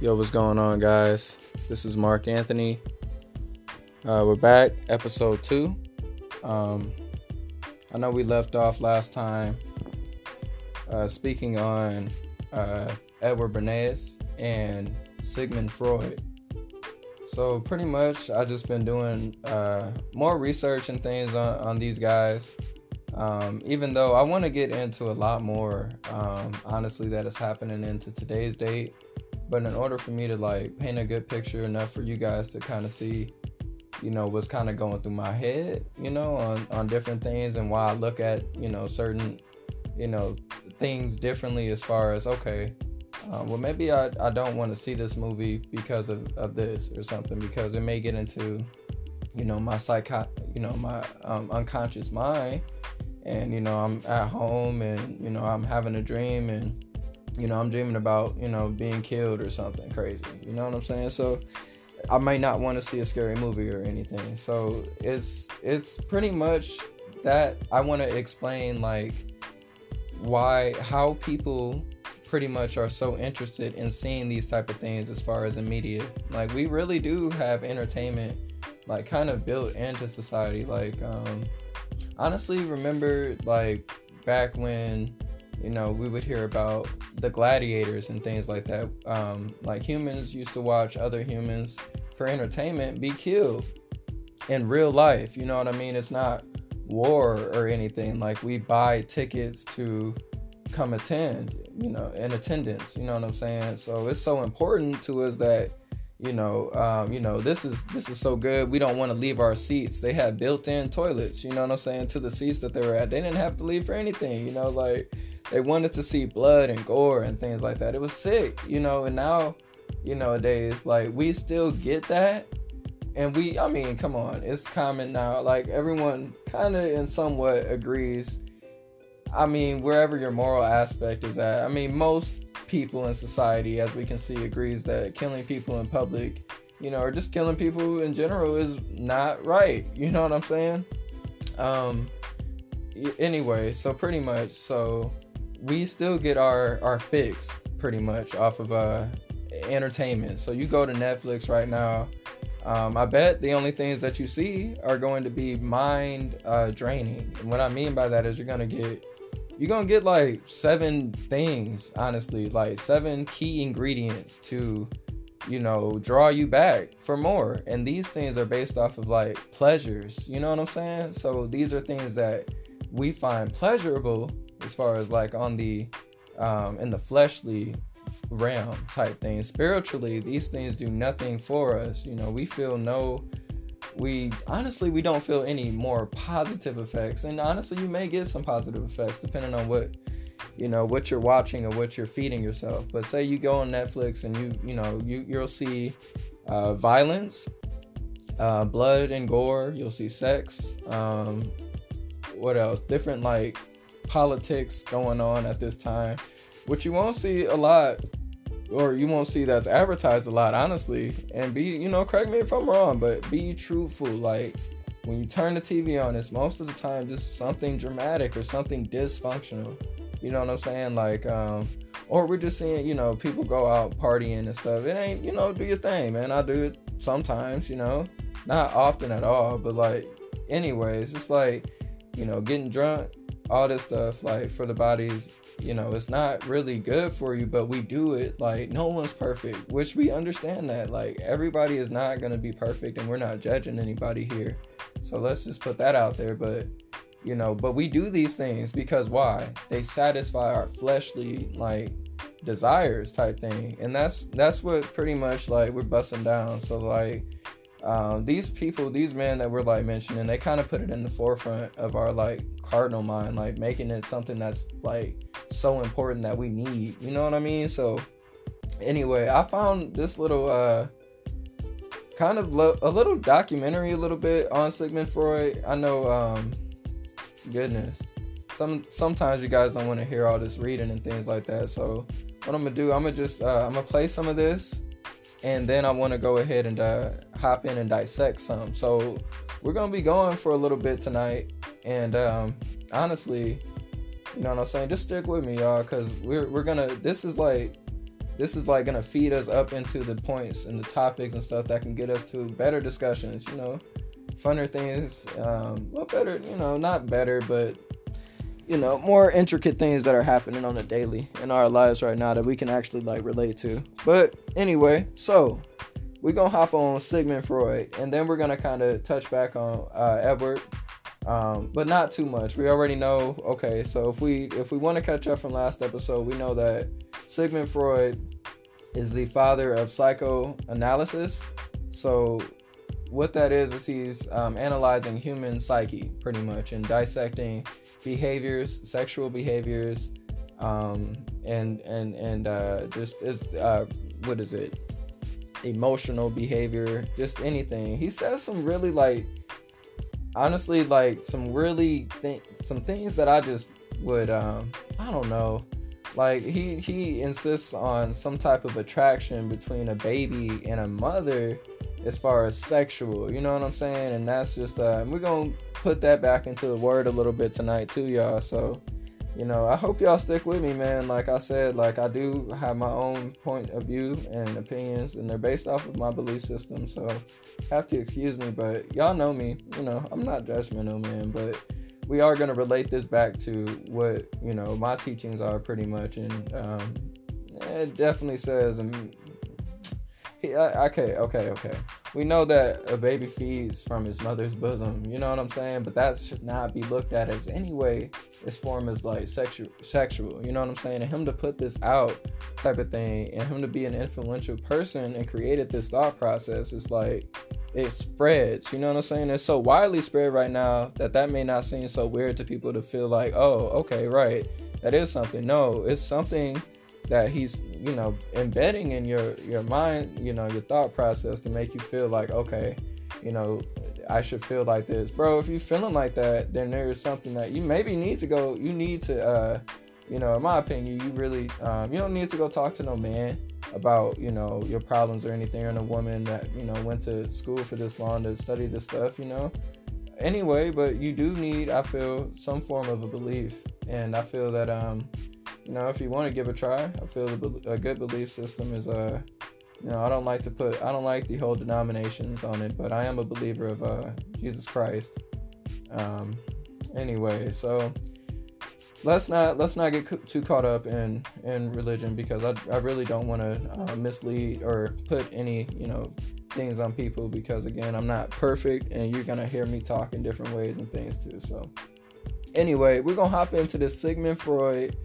Yo, what's going on, guys? This is Mark Anthony. Uh, we're back, episode two. Um, I know we left off last time uh, speaking on uh, Edward Bernays and Sigmund Freud. So pretty much, I just been doing uh, more research and things on, on these guys. Um, even though I want to get into a lot more, um, honestly, that is happening into today's date. But in order for me to like paint a good picture enough for you guys to kind of see, you know, what's kind of going through my head, you know, on on different things and why I look at, you know, certain, you know, things differently as far as okay, uh, well maybe I, I don't want to see this movie because of, of this or something because it may get into, you know, my psycho, you know, my um, unconscious mind, and you know I'm at home and you know I'm having a dream and you know, I'm dreaming about, you know, being killed or something crazy. You know what I'm saying? So I might not want to see a scary movie or anything. So it's it's pretty much that I want to explain like why how people pretty much are so interested in seeing these type of things as far as in media. Like we really do have entertainment like kind of built into society. Like um honestly remember like back when you know, we would hear about the gladiators and things like that. Um, like humans used to watch other humans for entertainment be killed in real life. You know what I mean? It's not war or anything. Like we buy tickets to come attend, you know, in attendance. You know what I'm saying? So it's so important to us that you know, um, you know, this is this is so good. We don't want to leave our seats. They had built-in toilets. You know what I'm saying? To the seats that they were at, they didn't have to leave for anything. You know, like they wanted to see blood and gore and things like that. It was sick, you know, and now, you know, nowadays, like we still get that. And we, I mean, come on, it's common now. Like everyone kind of in somewhat agrees. I mean, wherever your moral aspect is at, I mean, most people in society, as we can see, agrees that killing people in public, you know, or just killing people in general is not right. You know what I'm saying? Um, anyway, so pretty much, so we still get our our fix pretty much off of uh entertainment. So you go to Netflix right now. Um, I bet the only things that you see are going to be mind uh, draining. And what I mean by that is you're gonna get you're gonna get like seven things, honestly, like seven key ingredients to you know draw you back for more. And these things are based off of like pleasures. You know what I'm saying? So these are things that we find pleasurable as far as like on the um, in the fleshly realm type thing. Spiritually, these things do nothing for us. You know, we feel no we honestly we don't feel any more positive effects. And honestly you may get some positive effects depending on what you know what you're watching or what you're feeding yourself. But say you go on netflix and you you know you you'll see uh, violence uh, blood and gore. You'll see sex um, what else? Different like politics going on at this time, which you won't see a lot, or you won't see that's advertised a lot, honestly. And be, you know, correct me if I'm wrong, but be truthful. Like when you turn the TV on, it's most of the time just something dramatic or something dysfunctional. You know what I'm saying? Like, um, or we're just seeing, you know, people go out partying and stuff. It ain't, you know, do your thing, man. I do it sometimes, you know, not often at all, but like, anyways, it's like, you know, getting drunk all this stuff like for the bodies you know it's not really good for you but we do it like no one's perfect which we understand that like everybody is not going to be perfect and we're not judging anybody here. So let's just put that out there but you know but we do these things because why? They satisfy our fleshly like desires type thing and that's that's what pretty much like we're busting down. So like um, these people, these men that we're like mentioning, they kind of put it in the forefront of our like cardinal mind, like making it something that's like so important that we need. You know what I mean? So, anyway, I found this little uh kind of lo- a little documentary, a little bit on Sigmund Freud. I know, um, goodness, some sometimes you guys don't want to hear all this reading and things like that. So, what I'm gonna do, I'm gonna just uh, I'm gonna play some of this and then I want to go ahead and uh, hop in and dissect some. So we're gonna be going for a little bit tonight, and um, honestly, you know what I'm saying? Just stick with me, y'all, because we're we're gonna. This is like this is like gonna feed us up into the points and the topics and stuff that can get us to better discussions. You know, funner things. Um, well, better. You know, not better, but you know, more intricate things that are happening on a daily in our lives right now that we can actually like relate to. But anyway, so we're gonna hop on Sigmund Freud, and then we're gonna kind of touch back on uh, Edward, um, but not too much. We already know. Okay, so if we if we want to catch up from last episode, we know that Sigmund Freud is the father of psychoanalysis. So what that is is he's um, analyzing human psyche pretty much and dissecting behaviors, sexual behaviors, um, and and and uh, just is uh, what is it? Emotional behavior, just anything. He says some really like, honestly, like some really th- some things that I just would um, I don't know. Like he he insists on some type of attraction between a baby and a mother as far as sexual, you know what I'm saying? And that's just uh we're gonna put that back into the word a little bit tonight too, y'all. So, you know, I hope y'all stick with me, man. Like I said, like I do have my own point of view and opinions, and they're based off of my belief system. So, have to excuse me, but y'all know me. You know, I'm not judgmental, man, but we are gonna relate this back to what you know my teachings are pretty much, and um, it definitely says, and he, okay, okay, okay. We know that a baby feeds from his mother's bosom. You know what I'm saying? But that should not be looked at as any way form is like sexual, sexual. You know what I'm saying? And him to put this out, type of thing, and him to be an influential person and created this thought process. It's like it spreads. You know what I'm saying? It's so widely spread right now that that may not seem so weird to people to feel like, oh, okay, right, that is something. No, it's something that he's you know embedding in your your mind you know your thought process to make you feel like okay you know i should feel like this. Bro if you're feeling like that then there's something that you maybe need to go you need to uh you know in my opinion you really um, you don't need to go talk to no man about you know your problems or anything and a woman that you know went to school for this long to study this stuff you know? Anyway but you do need i feel some form of a belief. And i feel that um know, if you want to give a try, I feel a, good belief system is a, uh, you know, I don't like to put, I don't like the whole denominations on it, but I am a believer of uh, Jesus Christ. Um, anyway, so let's not let's not get too caught up in in religion because I, I really don't want to uh, mislead or put any you know things on people because again I'm not perfect and you're gonna hear me talk in different ways and things too. So anyway, we're gonna hop into this Sigmund Freud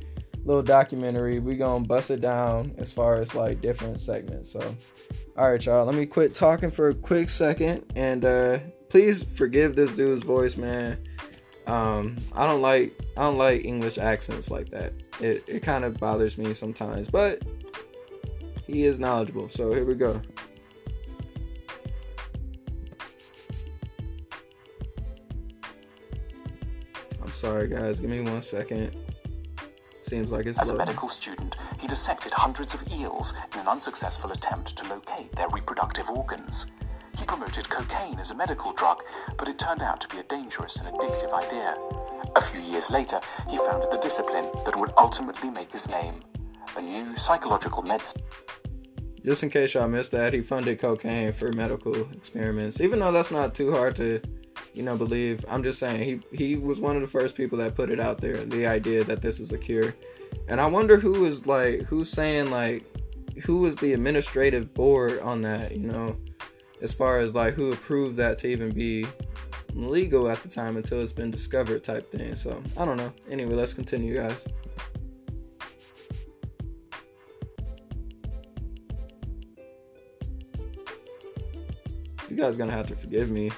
little documentary. We gonna bust it down as far as like different segments. So, all right, y'all. Let me quit talking for a quick second, and uh, please forgive this dude's voice, man. Um, I don't like I don't like English accents like that. It it kind of bothers me sometimes, but he is knowledgeable. So here we go. I'm sorry, guys. Give me one second. Seems like it's As low. a medical student, he dissected hundreds of eels in an unsuccessful attempt to locate their reproductive organs. He promoted cocaine as a medical drug, but it turned out to be a dangerous and addictive idea. A few years later, he founded the discipline that would ultimately make his name a new psychological medicine. Just in case y'all missed that, he funded cocaine for medical experiments. Even though that's not too hard to you know, believe. I'm just saying he he was one of the first people that put it out there, the idea that this is a cure. And I wonder who is like who's saying like who was the administrative board on that, you know, as far as like who approved that to even be legal at the time until it's been discovered type thing. So I don't know. Anyway, let's continue, guys. You guys gonna have to forgive me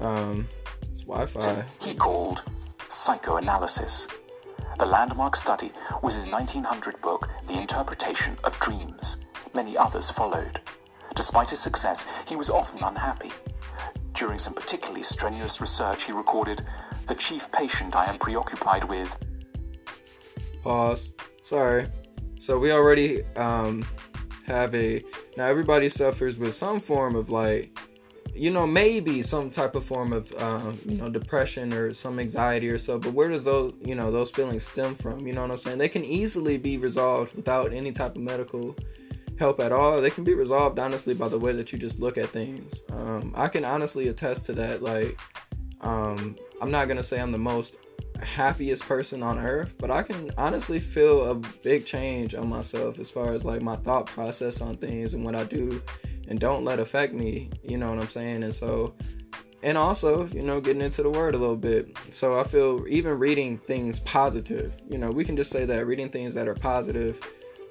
um, it's Wi-Fi. He called psychoanalysis. The landmark study was his 1900 book, The Interpretation of Dreams. Many others followed. Despite his success, he was often unhappy. During some particularly strenuous research, he recorded, The chief patient I am preoccupied with. Pause. Sorry. So we already um, have a. Now everybody suffers with some form of like you know, maybe some type of form of, um, you know, depression or some anxiety or so. But where does those, you know, those feelings stem from? You know what I'm saying? They can easily be resolved without any type of medical help at all. They can be resolved honestly by the way that you just look at things. Um, I can honestly attest to that. Like, um, I'm not gonna say I'm the most happiest person on earth, but I can honestly feel a big change on myself as far as like my thought process on things and what I do and don't let affect me, you know what I'm saying? And so and also, you know, getting into the word a little bit. So I feel even reading things positive, you know, we can just say that reading things that are positive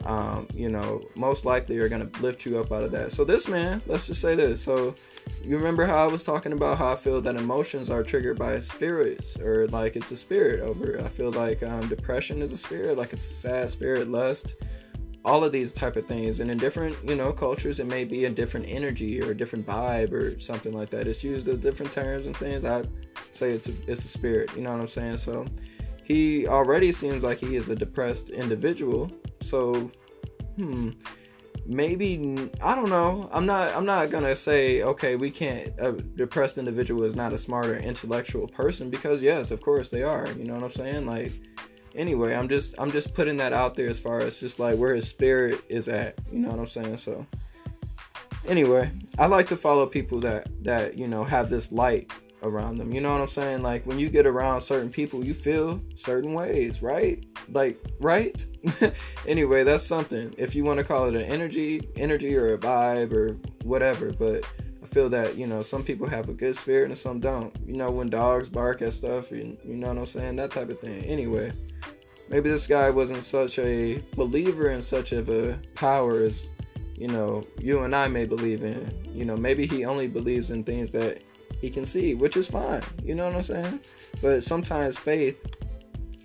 um, you know, most likely are going to lift you up out of that. So, this man, let's just say this. So, you remember how I was talking about how I feel that emotions are triggered by spirits or like it's a spirit over. I feel like um, depression is a spirit, like it's a sad spirit, lust, all of these type of things. And in different, you know, cultures, it may be a different energy or a different vibe or something like that. It's used as different terms and things. I say it's a, it's a spirit. You know what I'm saying? So he already seems like he is a depressed individual. So, hmm, maybe I don't know. I'm not. I'm not gonna say okay. We can't. A depressed individual is not a smarter intellectual person because yes, of course they are. You know what I'm saying? Like, anyway, I'm just. I'm just putting that out there as far as just like where his spirit is at. You know what I'm saying? So, anyway, I like to follow people that that you know have this light around them. You know what I'm saying? Like when you get around certain people, you feel certain ways, right? Like, right? anyway, that's something. If you want to call it an energy, energy or a vibe or whatever, but feel that, you know, some people have a good spirit and some don't. You know, when dogs bark at stuff, you, you know what I'm saying? That type of thing. Anyway, maybe this guy wasn't such a believer in such of a power as you know you and I may believe in. You know, maybe he only believes in things that he can see, which is fine. You know what I'm saying? But sometimes faith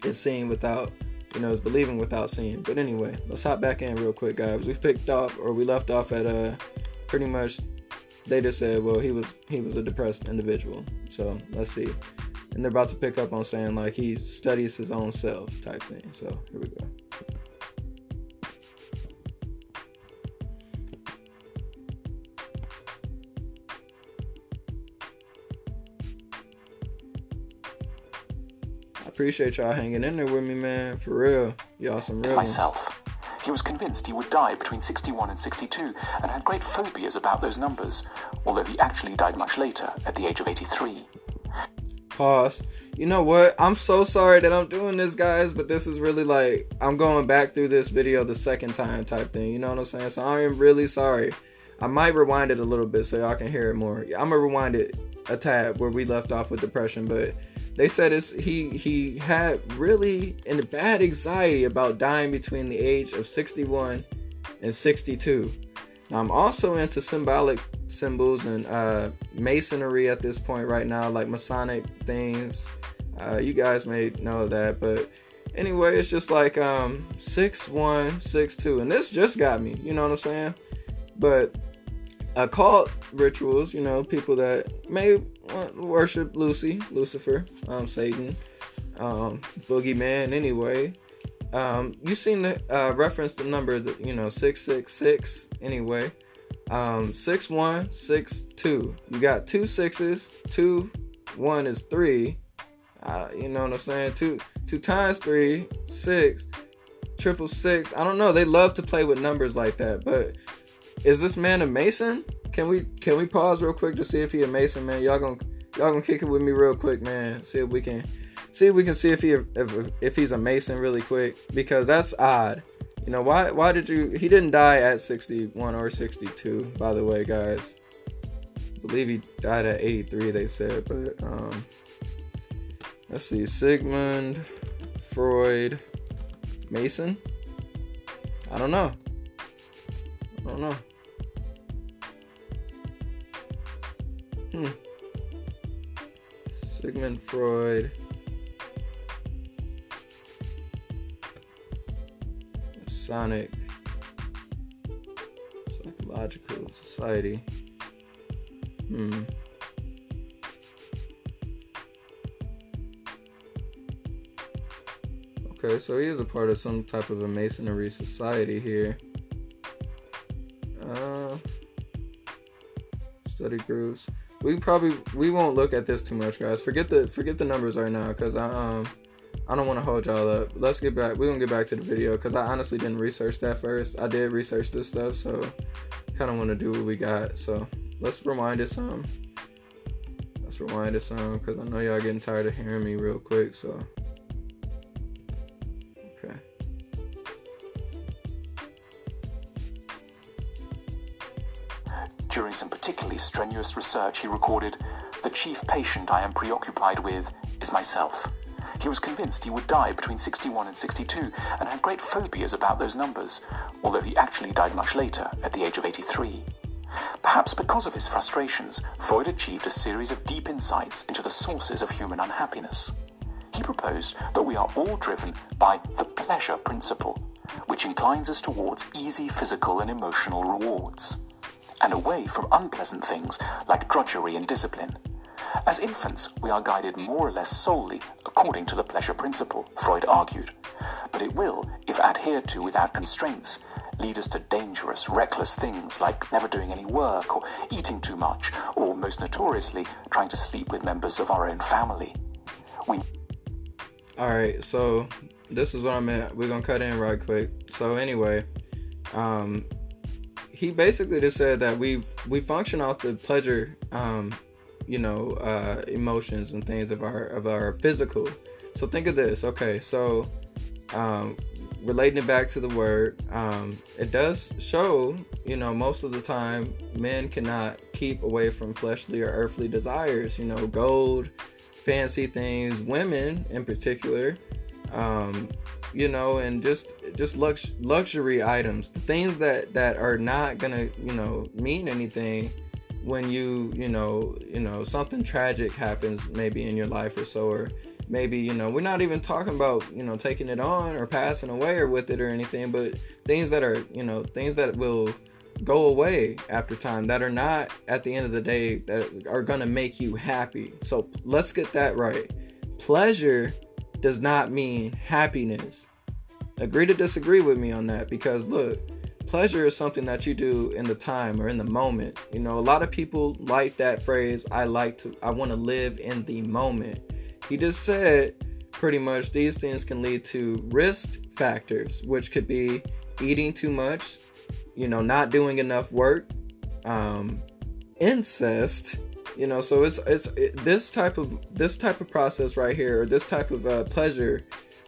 is seeing without, you know, is believing without seeing. But anyway, let's hop back in real quick, guys. We picked off or we left off at uh pretty much they just said, well, he was he was a depressed individual. So let's see. And they're about to pick up on saying like he studies his own self type thing. So here we go. I appreciate y'all hanging in there with me, man. For real. Y'all some real. It's myself. He was convinced he would die between 61 and 62 and had great phobias about those numbers, although he actually died much later at the age of 83. Pause. You know what? I'm so sorry that I'm doing this, guys, but this is really like I'm going back through this video the second time type thing. You know what I'm saying? So I am really sorry. I might rewind it a little bit so y'all can hear it more. I'm gonna rewind it a tad where we left off with depression, but they said it's, he he had really and bad anxiety about dying between the age of 61 and 62. Now I'm also into symbolic symbols and uh, masonry at this point right now, like Masonic things. Uh, you guys may know that, but anyway, it's just like um, six one six two, and this just got me. You know what I'm saying? But occult rituals, you know, people that may worship Lucy, Lucifer, um, Satan, um, Boogeyman. Anyway, um, you seen the uh, reference the number you know six six six. Anyway, um, six one six two. You got two sixes. Two one is three. Uh, you know what I'm saying? Two two times three six, triple six. I don't know. They love to play with numbers like that, but is this man a Mason? Can we can we pause real quick to see if he a Mason, man? Y'all gonna y'all gonna kick it with me real quick, man. See if we can see if we can see if he if, if he's a Mason really quick because that's odd. You know why why did you he didn't die at 61 or 62 by the way guys I believe he died at 83 they said but um let's see Sigmund Freud Mason I don't know I don't know Hmm. Sigmund Freud. Sonic Psychological Society. Hmm. Okay, so he is a part of some type of a masonry society here. Study groups. we probably we won't look at this too much, guys. Forget the forget the numbers right now, cause I um I don't want to hold y'all up. Let's get back. We're gonna get back to the video, cause I honestly didn't research that first. I did research this stuff, so kind of want to do what we got. So let's rewind it some. Let's rewind it some, cause I know y'all getting tired of hearing me real quick. So strenuous research, he recorded, The chief patient I am preoccupied with is myself. He was convinced he would die between 61 and 62 and had great phobias about those numbers, although he actually died much later, at the age of 83. Perhaps because of his frustrations, Freud achieved a series of deep insights into the sources of human unhappiness. He proposed that we are all driven by the pleasure principle, which inclines us towards easy physical and emotional rewards and away from unpleasant things like drudgery and discipline. As infants, we are guided more or less solely according to the pleasure principle, Freud argued. But it will, if adhered to without constraints, lead us to dangerous, reckless things like never doing any work or eating too much, or most notoriously, trying to sleep with members of our own family. We All right, so this is what I meant. We're gonna cut in right quick. So anyway, um, he basically just said that we've we function off the pleasure, um, you know, uh, emotions and things of our of our physical. So think of this. Okay, so um, relating it back to the word, um, it does show, you know, most of the time men cannot keep away from fleshly or earthly desires. You know, gold, fancy things, women in particular. Um, you know, and just just lux- luxury items, things that that are not gonna you know mean anything when you you know you know something tragic happens maybe in your life or so or maybe you know we're not even talking about you know taking it on or passing away or with it or anything but things that are you know things that will go away after time that are not at the end of the day that are going to make you happy so let's get that right pleasure does not mean happiness. Agree to disagree with me on that because look, pleasure is something that you do in the time or in the moment. You know, a lot of people like that phrase, I like to, I want to live in the moment. He just said pretty much these things can lead to risk factors, which could be eating too much, you know, not doing enough work, um, incest, you know so it's it's it, this type of this type of process right here or this type of uh, pleasure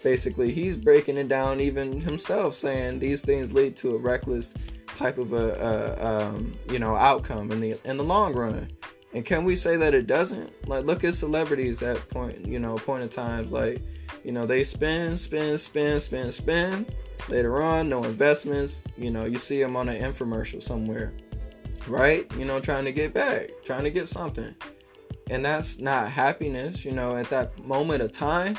basically he's breaking it down even himself saying these things lead to a reckless type of a, a um, you know outcome in the in the long run and can we say that it doesn't like look at celebrities at point you know point of times like you know they spend spend spend spend spend later on no investments you know you see them on an infomercial somewhere right? You know, trying to get back, trying to get something. And that's not happiness, you know, at that moment of time.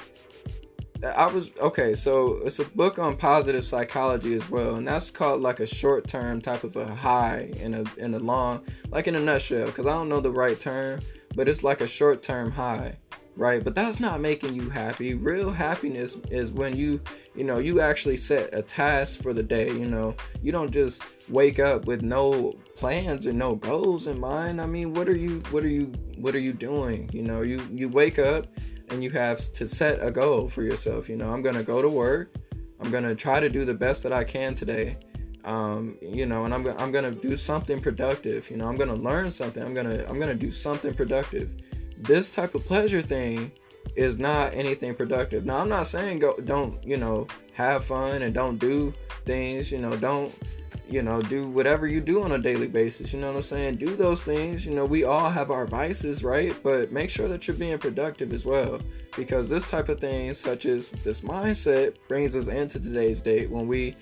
I was okay, so it's a book on positive psychology as well, and that's called like a short term type of a high in a in a long like in a nutshell, because I don't know the right term, but it's like a short term high right? But that's not making you happy. Real happiness is when you you know you actually set a task for the day you know? You don't just wake up with no plans and no goals in mind. I mean what are you what are you what are you doing? You know you you wake up and you have to set a goal for yourself you know? I'm gonna go to work. I'm gonna try to do the best that i can today um, you know and I'm, I'm gonna do something productive you know? I'm gonna learn something. I'm gonna i'm gonna do something productive. This type of pleasure thing is not anything productive. Now I'm not saying go don't, you know, have fun and don't do things, you know, don't you know, do whatever you do on a daily basis. You know what I'm saying? Do those things. You know, we all have our vices, right? But make sure that you're being productive as well. Because this type of thing, such as this mindset, brings us into today's date when we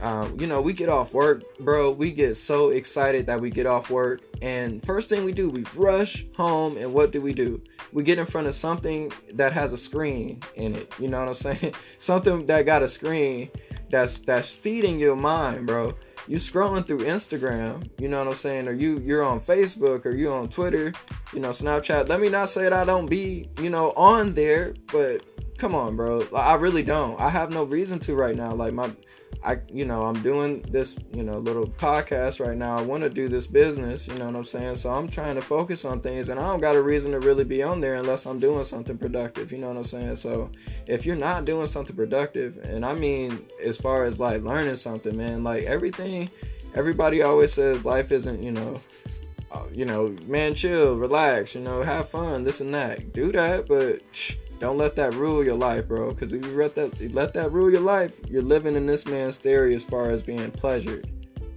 um, you know, we get off work, bro. We get so excited that we get off work, and first thing we do, we rush home, and what do we do? We get in front of something that has a screen in it. You know what I'm saying? something that got a screen that's that's feeding your mind, bro. You scrolling through Instagram, you know what I'm saying, or you you're on Facebook or you on Twitter, you know Snapchat. Let me not say that I don't be, you know, on there, but come on, bro. I really don't. I have no reason to right now. Like my I, you know, I'm doing this, you know, little podcast right now. I want to do this business, you know what I'm saying? So I'm trying to focus on things and I don't got a reason to really be on there unless I'm doing something productive, you know what I'm saying? So if you're not doing something productive, and I mean, as far as like learning something, man, like everything, everybody always says life isn't, you know, uh, you know, man, chill, relax, you know, have fun, this and that. Do that, but. Shh, don't let that rule your life, bro. Because if you let that let that rule your life, you're living in this man's theory as far as being pleasured.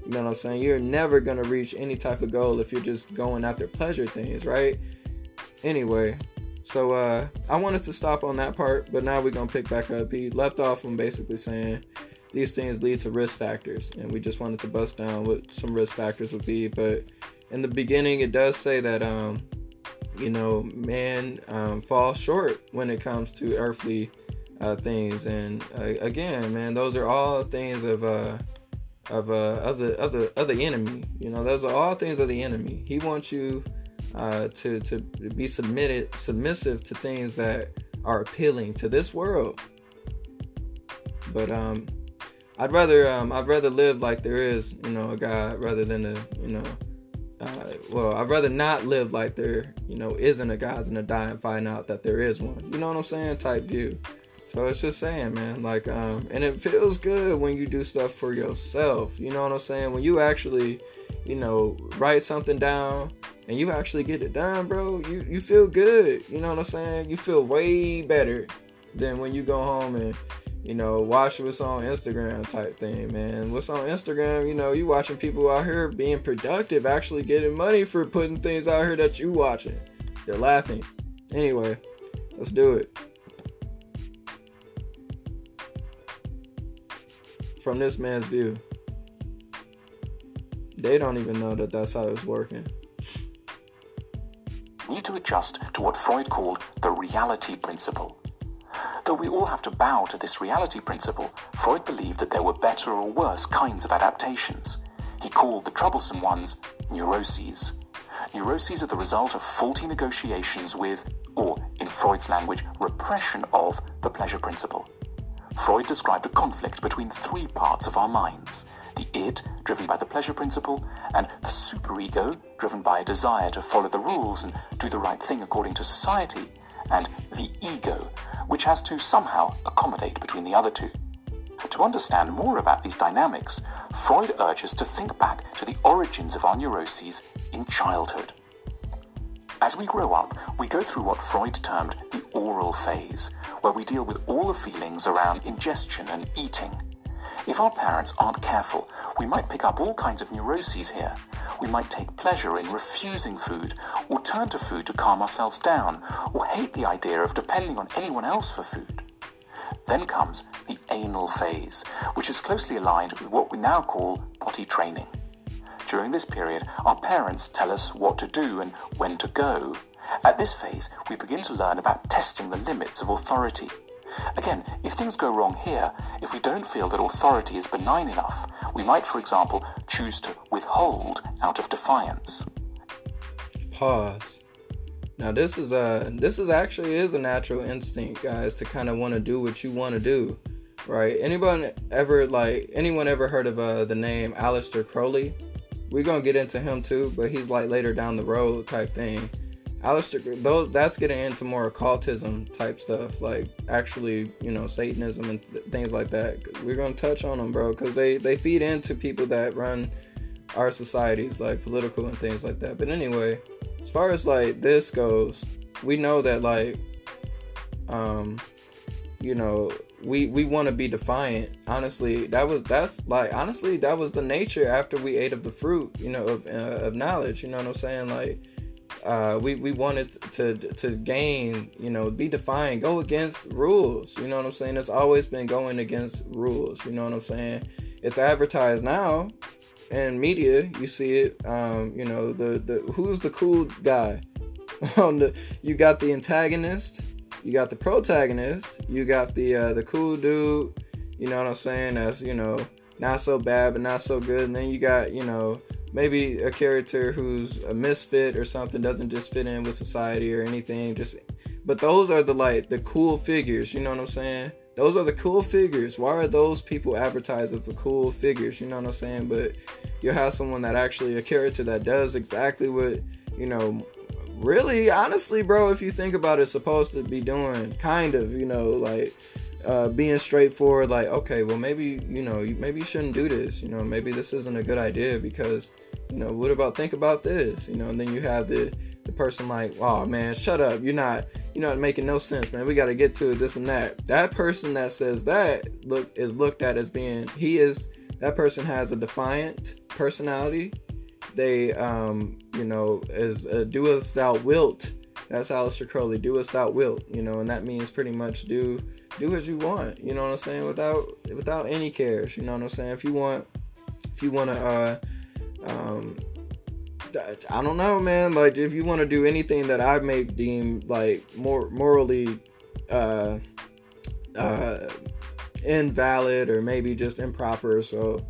You know what I'm saying? You're never gonna reach any type of goal if you're just going after pleasure things, right? Anyway, so uh, I wanted to stop on that part, but now we're gonna pick back up. He left off from basically saying these things lead to risk factors, and we just wanted to bust down what some risk factors would be. But in the beginning, it does say that um, you know, man um, falls short when it comes to earthly uh, things. And uh, again, man, those are all things of uh, of uh, of the of the of the enemy. You know, those are all things of the enemy. He wants you uh, to to be submitted submissive to things that are appealing to this world. But um, I'd rather um, I'd rather live like there is, you know, a God rather than a you know uh, well, I'd rather not live like there, you know, isn't a God than to die and find out that there is one. You know what I'm saying? Type view. So it's just saying, man, like, um, and it feels good when you do stuff for yourself. You know what I'm saying? When you actually, you know, write something down and you actually get it done, bro, you, you feel good. You know what I'm saying? You feel way better than when you go home and you know, watch what's on Instagram type thing, man. What's on Instagram, you know, you watching people out here being productive, actually getting money for putting things out here that you watching. They're laughing. Anyway, let's do it. From this man's view, they don't even know that that's how it's working. Need to adjust to what Freud called the reality principle Though we all have to bow to this reality principle, Freud believed that there were better or worse kinds of adaptations. He called the troublesome ones neuroses. Neuroses are the result of faulty negotiations with, or in Freud's language, repression of, the pleasure principle. Freud described a conflict between three parts of our minds the id, driven by the pleasure principle, and the superego, driven by a desire to follow the rules and do the right thing according to society, and the ego, which has to somehow accommodate between the other two. To understand more about these dynamics, Freud urges to think back to the origins of our neuroses in childhood. As we grow up, we go through what Freud termed the oral phase, where we deal with all the feelings around ingestion and eating. If our parents aren't careful, we might pick up all kinds of neuroses here. We might take pleasure in refusing food, or turn to food to calm ourselves down, or hate the idea of depending on anyone else for food. Then comes the anal phase, which is closely aligned with what we now call potty training. During this period, our parents tell us what to do and when to go. At this phase, we begin to learn about testing the limits of authority. Again, if things go wrong here, if we don't feel that authority is benign enough, we might, for example, choose to withhold out of defiance. Pause. Now this is a this is actually is a natural instinct, guys, to kind of want to do what you want to do, right? Anyone ever like anyone ever heard of uh, the name Aleister Crowley? We're gonna get into him too, but he's like later down the road type thing. Aleister, those that's getting into more occultism type stuff, like actually, you know, Satanism and th- things like that. We're gonna touch on them, bro, because they they feed into people that run our societies, like political and things like that. But anyway, as far as like this goes, we know that like, um, you know, we we want to be defiant. Honestly, that was that's like honestly that was the nature after we ate of the fruit, you know, of uh, of knowledge. You know what I'm saying, like uh, we we wanted to to gain, you know, be defiant, go against rules. You know what I'm saying? It's always been going against rules. You know what I'm saying? It's advertised now, in media. You see it. Um, you know the the who's the cool guy? On the you got the antagonist, you got the protagonist, you got the uh, the cool dude. You know what I'm saying? That's you know not so bad but not so good. And then you got you know maybe a character who's a misfit or something doesn't just fit in with society or anything just but those are the like the cool figures. You know what I'm saying? Those are the cool figures. Why are those people advertised as the cool figures? You know what I'm saying? But you'll have someone that actually a character that does exactly what you know really honestly bro if you think about it supposed to be doing kind of you know like uh, being straightforward like okay well maybe you know maybe you shouldn't do this you know maybe this isn't a good idea because you know what about think about this you know and then you have the the person like oh man shut up. You're not you're not making no sense man. We got to get to this and that. That person that says that look is looked at as being he is that person has a defiant personality. They um you know is uh, do as thou wilt that's Aleister Crowley. Do as thou wilt you know and that means pretty much do do as you want you know what I'm saying without without any cares you know what I'm saying? If you want if you want to uh um I don't know man like if you want to do anything that I may deem like more morally uh uh invalid or maybe just improper so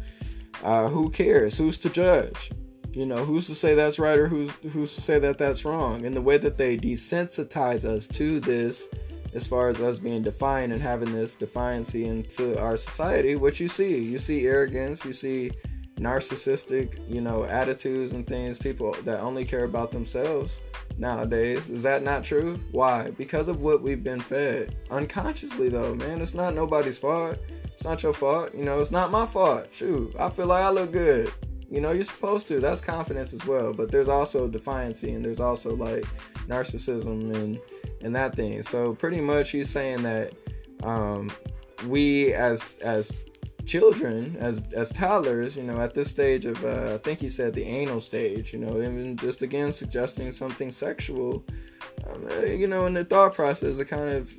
uh who cares? Who's to judge you know, who's to say that's right or who's who's to say that that's wrong? And the way that they desensitize us to this, as far as us being defiant and having this defiancy into our society, what you see, you see arrogance, you see narcissistic, you know, attitudes and things, people that only care about themselves nowadays. Is that not true? Why? Because of what we've been fed. Unconsciously though, man, it's not nobody's fault. It's not your fault. You know, it's not my fault. Shoot, I feel like I look good. You know, you're supposed to. That's confidence as well. But there's also defiancy and there's also like narcissism and and that thing. So pretty much he's saying that um, we as as children, as as toddlers, you know, at this stage of uh, I think he said the anal stage, you know, even just again suggesting something sexual. Um, uh, you know, in the thought process, it kind of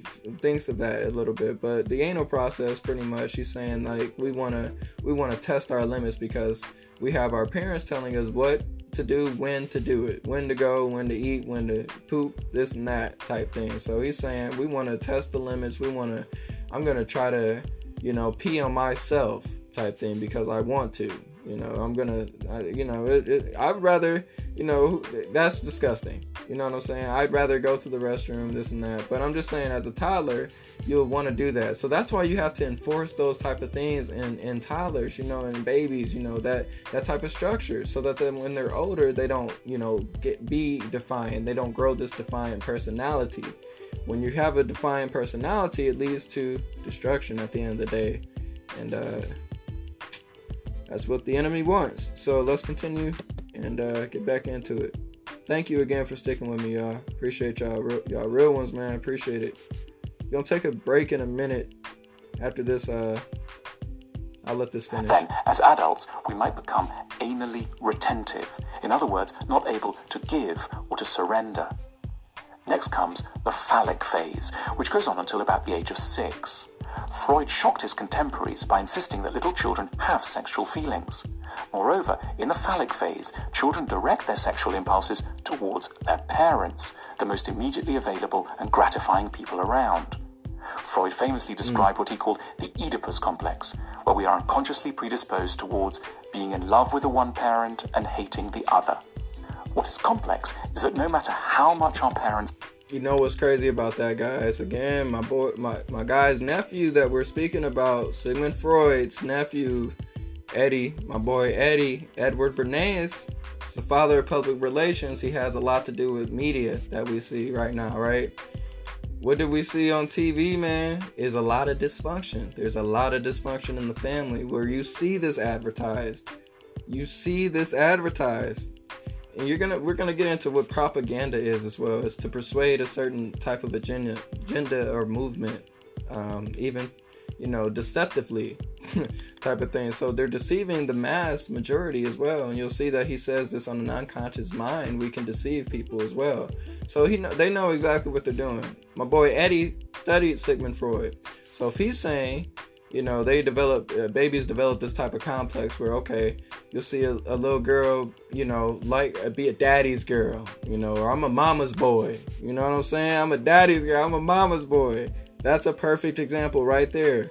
thinks of that a little bit. But the anal process, pretty much, he's saying like we wanna we wanna test our limits because we have our parents telling us what to do, when to do it, when to go, when to eat, when to poop, this and that type thing. So he's saying we want to test the limits. We want to, I'm going to try to, you know, pee on myself type thing because I want to. You know, I'm gonna, I, you know, it, it, I'd rather, you know, that's disgusting. You know what I'm saying? I'd rather go to the restroom, this and that. But I'm just saying, as a toddler, you'll want to do that. So that's why you have to enforce those type of things in, in toddlers, you know, and babies, you know, that that type of structure, so that then when they're older, they don't, you know, get be defiant. They don't grow this defiant personality. When you have a defiant personality, it leads to destruction at the end of the day, and. uh that's what the enemy wants. So let's continue and uh, get back into it. Thank you again for sticking with me, y'all. Appreciate y'all, y'all real ones, man. Appreciate it. We're gonna take a break in a minute after this. Uh, I'll let this finish. Then, as adults, we might become anally retentive. In other words, not able to give or to surrender. Next comes the phallic phase, which goes on until about the age of six. Freud shocked his contemporaries by insisting that little children have sexual feelings. Moreover, in the phallic phase, children direct their sexual impulses towards their parents, the most immediately available and gratifying people around. Freud famously described mm. what he called the Oedipus complex, where we are unconsciously predisposed towards being in love with the one parent and hating the other. What is complex is that no matter how much our parents you know what's crazy about that, guys? Again, my boy, my my guy's nephew that we're speaking about, Sigmund Freud's nephew, Eddie, my boy Eddie, Edward Bernays, is the father of public relations. He has a lot to do with media that we see right now, right? What did we see on TV, man? Is a lot of dysfunction. There's a lot of dysfunction in the family where you see this advertised. You see this advertised and you're gonna we're gonna get into what propaganda is as well is to persuade a certain type of agenda agenda or movement um, even you know deceptively type of thing. So they're deceiving the mass majority as well. And you'll see that he says this on an unconscious mind. We can deceive people as well. So he know, they know exactly what they're doing. My boy eddie studied sigmund freud. So if he's saying you know they develop uh, babies develop this type of complex where okay you'll see a, a, little girl you know like uh, be a daddy's girl you know or i'm a mama's boy you know what i'm saying i'm a daddy's girl i'm a mama's boy that's a perfect example right there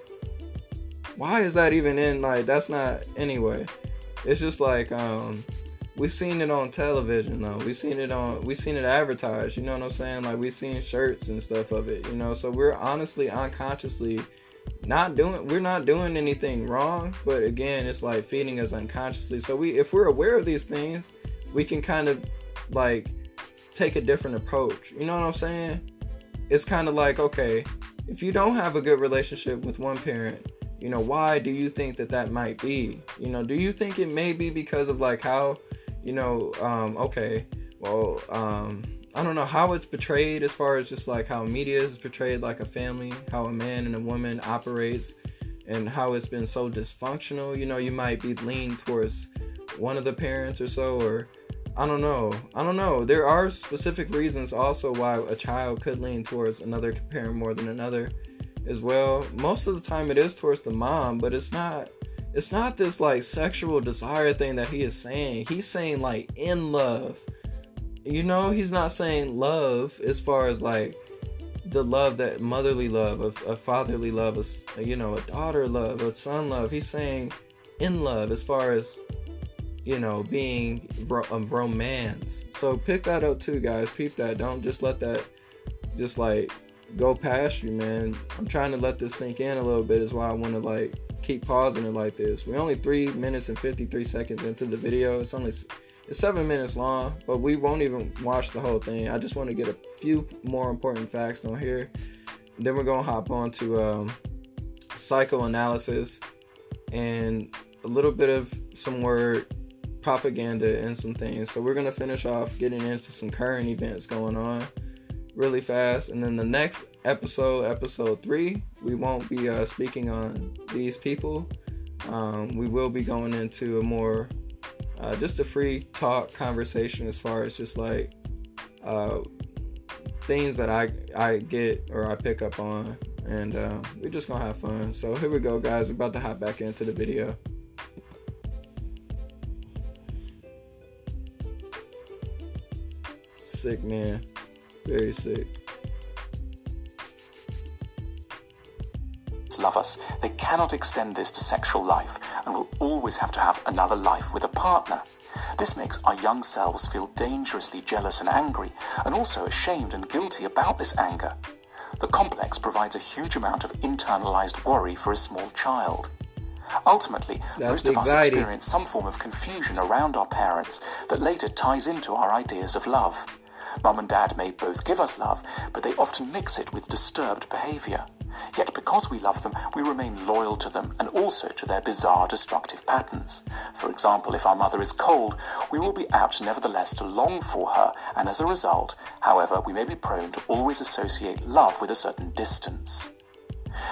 why is that even in like that's not anyway it's just like um we've seen it on television though. we've seen it on we've seen it advertised. You know what I'm saying? Like we've seen shirts and stuff of it. You know, so we're honestly unconsciously not doing we're not doing anything wrong but again it's like feeding us unconsciously. So we if we're aware of these things we can kind of like take a different approach. You know what i'm saying? It's kind of like okay if you don't have a good relationship with one parent you know why do you think that that might be? You know do you think it may be because of like how you know um okay well um I don't know how it's portrayed as far as just like how media is portrayed like a family, how a man and a woman operates, and how it's been so dysfunctional. You know, you might be leaned towards one of the parents or so, or I don't know. I don't know. There are specific reasons also why a child could lean towards another parent more than another as well. Most of the time it is towards the mom, but it's not it's not this like sexual desire thing that he is saying. He's saying like in love you know, he's not saying love as far as like the love that motherly love, a, a fatherly love, a, you know, a daughter love, a son love. He's saying in love as far as you know being a um, romance. So pick that up too, guys. Peep that. Don't just let that just like go past you, man. I'm trying to let this sink in a little bit. Is why I want to like keep pausing it like this. We're only three minutes and 53 seconds into the video. It's only it's seven minutes long, but we won't even watch the whole thing. I just want to get a few more important facts on here. Then we're gonna hop on to um, psychoanalysis and a little bit of some word propaganda and some things. So we're gonna finish off getting into some current events going on really fast, and then the next episode, episode three, we won't be uh, speaking on these people. Um, we will be going into a more uh, just a free talk conversation as far as just like uh, things that I I get or I pick up on, and uh, we're just gonna have fun. So here we go, guys. We're about to hop back into the video. Sick man, very sick. Love us, they cannot extend this to sexual life and will always have to have another life with a partner. This makes our young selves feel dangerously jealous and angry, and also ashamed and guilty about this anger. The complex provides a huge amount of internalized worry for a small child. Ultimately, That's most of us experience some form of confusion around our parents that later ties into our ideas of love. Mum and Dad may both give us love, but they often mix it with disturbed behavior. Yet because we love them, we remain loyal to them and also to their bizarre destructive patterns. For example, if our mother is cold, we will be apt nevertheless to long for her, and as a result, however, we may be prone to always associate love with a certain distance.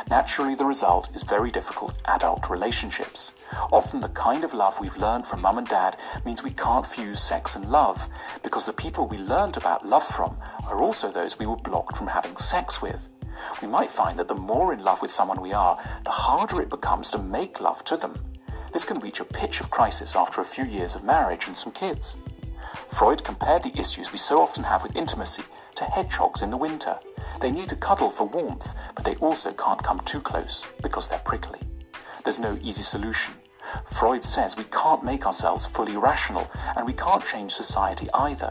Naturally, the result is very difficult adult relationships. Often, the kind of love we've learned from mum and dad means we can't fuse sex and love, because the people we learned about love from are also those we were blocked from having sex with we might find that the more in love with someone we are, the harder it becomes to make love to them. This can reach a pitch of crisis after a few years of marriage and some kids. Freud compared the issues we so often have with intimacy to hedgehogs in the winter. They need to cuddle for warmth, but they also can't come too close because they're prickly. There's no easy solution. Freud says we can't make ourselves fully rational, and we can't change society either.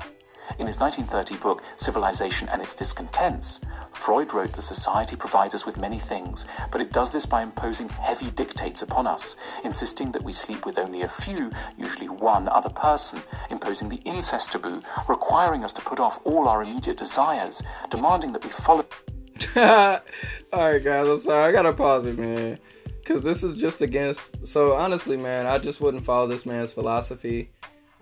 In his 1930 book, Civilization and Its Discontents, Freud wrote that society provides us with many things, but it does this by imposing heavy dictates upon us, insisting that we sleep with only a few, usually one other person, imposing the incest taboo, requiring us to put off all our immediate desires, demanding that we follow. Alright, guys, I'm sorry. I gotta pause it, man. Because this is just against. So, honestly, man, I just wouldn't follow this man's philosophy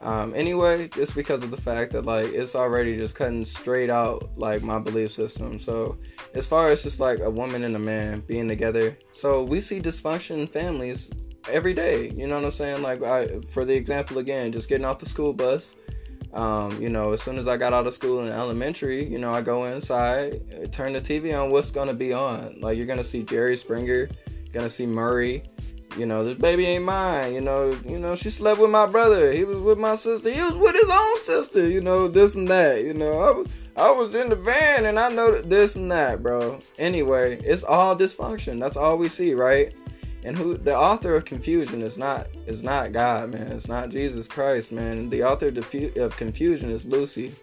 um, anyway, just because of the fact that like it's already just cutting straight out like my belief system. So as far as just like a woman and a man being together, so we see dysfunction in families every day. You know what I'm saying? Like I, for the example again, just getting off the school bus. Um, you know, as soon as I got out of school in elementary, you know, I go inside, turn the TV on. What's gonna be on? Like you're gonna see Jerry Springer, gonna see Maury you know, this baby ain't mine. You know, you know, she slept with my brother. He was with my sister. He was with his own sister. You know, this and that. You know, I was I was in the van and I know this and that, bro. Anyway, it's all dysfunction. That's all we see, right? And who the author of confusion is not is not God, man. It's not Jesus Christ, man. The author of confusion is Lucy,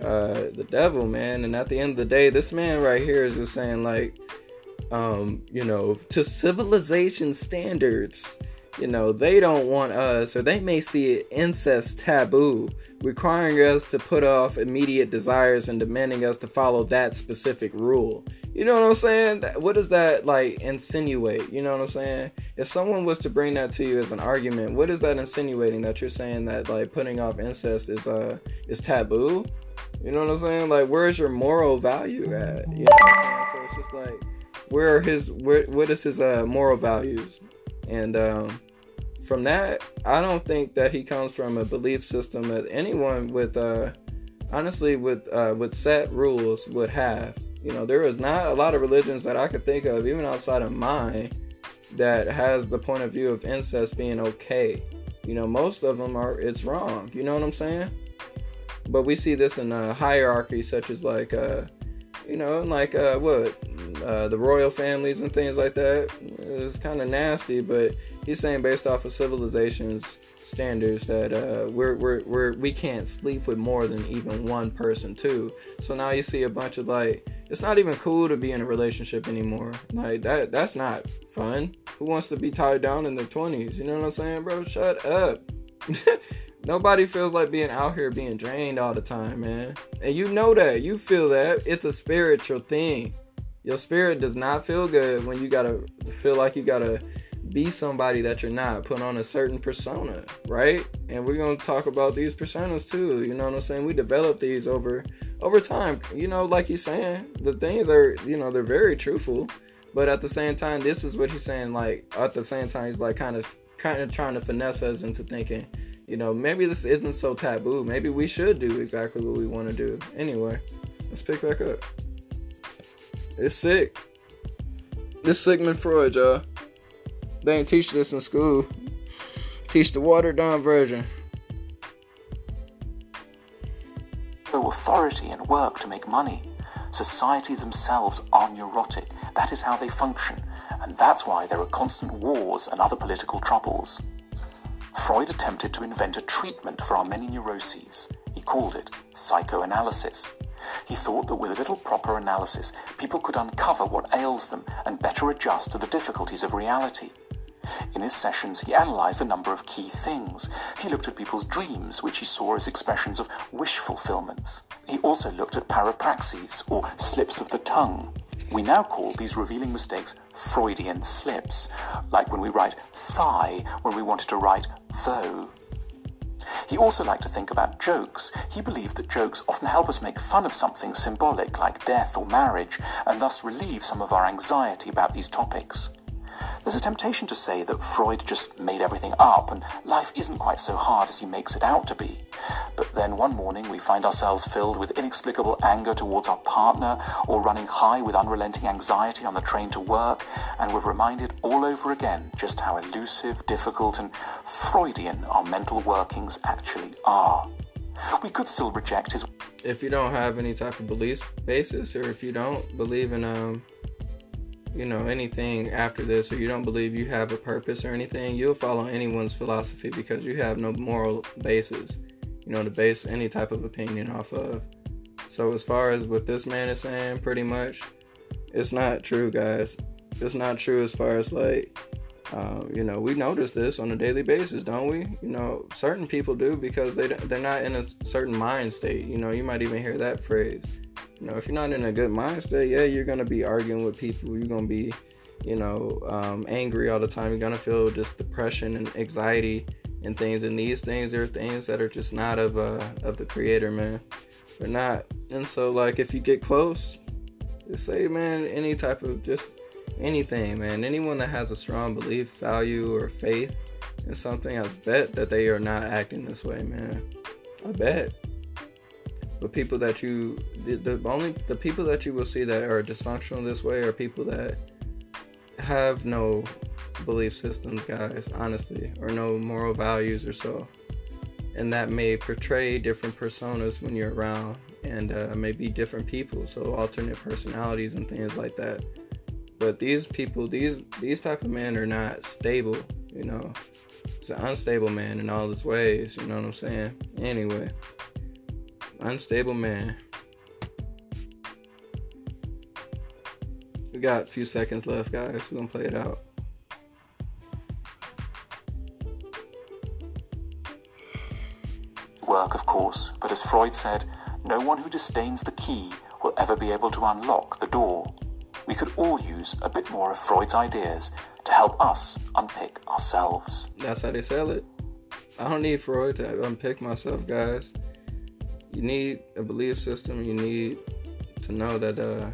uh, the devil, man. And at the end of the day, this man right here is just saying like, um, you know, to civilization standards, you know, they don't want us, or they may see it incest taboo, requiring us to put off immediate desires and demanding us to follow that specific rule. You know what I'm saying? What does that like insinuate? You know what I'm saying? If someone was to bring that to you as an argument, what is that insinuating? That you're saying that like putting off incest is uh is taboo? You know what I'm saying? Like where's your moral value at? You know what I'm saying? So it's just like where are his where what is his uh moral values? And um from that, I don't think that he comes from a belief system that anyone with uh honestly with uh with set rules would have you know, there is not a lot of religions that I could think of, even outside of mine, that has the point of view of incest being okay. You know, most of them are it's wrong. You know what I'm saying? But we see this in a hierarchy such as like uh you know, like uh what uh the royal families and things like that. It's kind of nasty, but he's saying based off of civilizations standards that uh, we're, we're, we're, we can't sleep with more than even one person too. So now you see a bunch of like, it's not even cool to be in a relationship anymore. Like that, that's not fun. Who wants to be tied down in their twenties? You know what I'm saying, bro? Shut up. Nobody feels like being out here being drained all the time, man. And you know that. You feel that. It's a spiritual thing. Your spirit does not feel good when you gotta feel like you gotta be somebody that you're not. Put on a certain persona, right? And we're gonna talk about these personas too. You know what I'm saying? We develop these over over time. You know, like he's saying, the things are you know they're very truthful, but at the same time, this is what he's saying. Like at the same time, he's like kind of kind of trying to finesse us into thinking, you know, maybe this isn't so taboo. Maybe we should do exactly what we want to do. Anyway, let's pick back up. It's sick. This Sigmund Freud, y'all. They ain't teach this in school. Teach the watered down version. Authority and work to make money. Society themselves are neurotic. That is how they function, and that's why there are constant wars and other political troubles. Freud attempted to invent a treatment for our many neuroses. He called it psychoanalysis. He thought that with a little proper analysis, people could uncover what ails them and better adjust to the difficulties of reality. In his sessions, he analysed a number of key things. He looked at people's dreams, which he saw as expressions of wish fulfillments. He also looked at parapraxes, or slips of the tongue. We now call these revealing mistakes Freudian slips, like when we write thigh when we wanted to write though. He also liked to think about jokes. He believed that jokes often help us make fun of something symbolic like death or marriage, and thus relieve some of our anxiety about these topics. There's a temptation to say that Freud just made everything up and life isn't quite so hard as he makes it out to be. But then one morning we find ourselves filled with inexplicable anger towards our partner or running high with unrelenting anxiety on the train to work, and we're reminded all over again just how elusive, difficult, and Freudian our mental workings actually are. We could still reject his. If you don't have any type of belief basis, or if you don't believe in um, you know anything after this or you don't believe you have a purpose or anything you'll follow anyone's philosophy because you have no moral basis you know to base any type of opinion off of. So as far as what this man is saying pretty much it's not true guys. It's not true as far as like um, you know we notice this on a daily basis don't we? You know certain people do because they, they're not in a certain mind state. You know you might even hear that phrase you know, if you're not in a good mindset, yeah, you're gonna be arguing with people. You're gonna be, you know, um, angry all the time. You're gonna feel just depression and anxiety and things. And these things are things that are just not of uh, of the creator, man. They're not. And so, like, if you get close, just say, man, any type of just anything, man. Anyone that has a strong belief, value, or faith in something, I bet that they are not acting this way, man. I bet the people that you the, the only the people that you will see that are dysfunctional this way are people that have no belief systems guys honestly or no moral values or so and that may portray different personas when you're around and uh, maybe different people so alternate personalities and things like that but these people, these these type of men are not stable. You know, it's an unstable man in all his ways. You know what I'm saying? Anyway, unstable man. We got a few seconds left, guys. We're gonna play it out. Work, of course, but as Freud said, no one who disdains the key will ever be able to unlock the door. We could all use a bit more of Freud's ideas to help us unpick ourselves. That's how they sell it. I don't need Freud to unpick myself, guys. You need a belief system. You need to know that uh,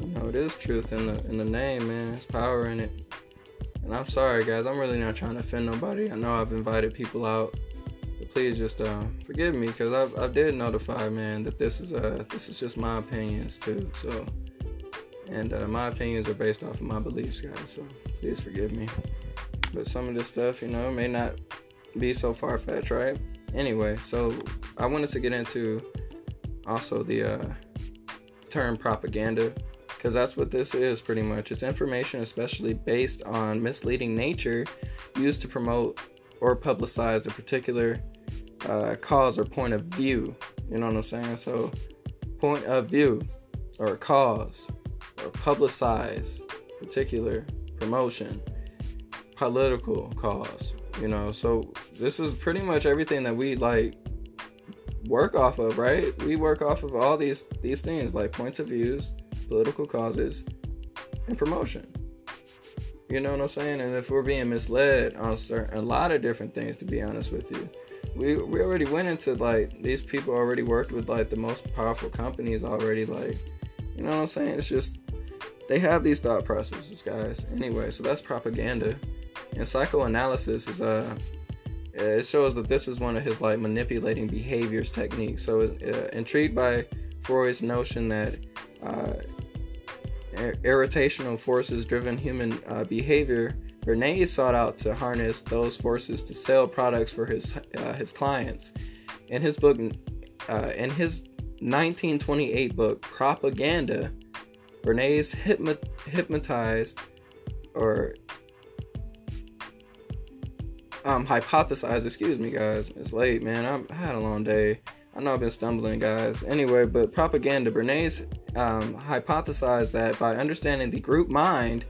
you know it is truth in the in the name, man. It's power in it. And I'm sorry, guys. I'm really not trying to offend nobody. I know I've invited people out But please just uh, forgive me because I, I did notify man that this is uh this is just my opinions too. So, and uh, my opinions are based off of my beliefs, guys. So please forgive me. But some of this stuff, you know, may not be so far fetched, right? Anyway, so I wanted to get into also the uh, term propaganda because that's what this is pretty much. It's information, especially based on misleading nature, used to promote or publicize a particular uh, cause or point of view. You know what I'm saying? So, point of view or cause or publicize particular promotion, political cause. You know, so this is pretty much everything that we like work off of, right? We work off of all these these things like points of views, political causes, and promotion. You know what I'm saying? And if we're being misled on certain, a lot of different things, to be honest with you, we we already went into like these people already worked with like the most powerful companies already like you know what I'm saying it's just they have these thought processes guys anyway so that's propaganda and psychoanalysis is uh it shows that this is one of his like manipulating behaviors techniques so uh, intrigued by Freud's notion that uh, irritational forces driven human uh, behavior Bernays sought out to harness those forces to sell products for his uh, his clients. In his book, uh, in his 1928 book Propaganda, Bernays hypno- hypnotized or um, hypothesized. Excuse me, guys. It's late, man. I'm, i had a long day. I know I've been stumbling, guys. Anyway, but propaganda. Bernays um, hypothesized that by understanding the group mind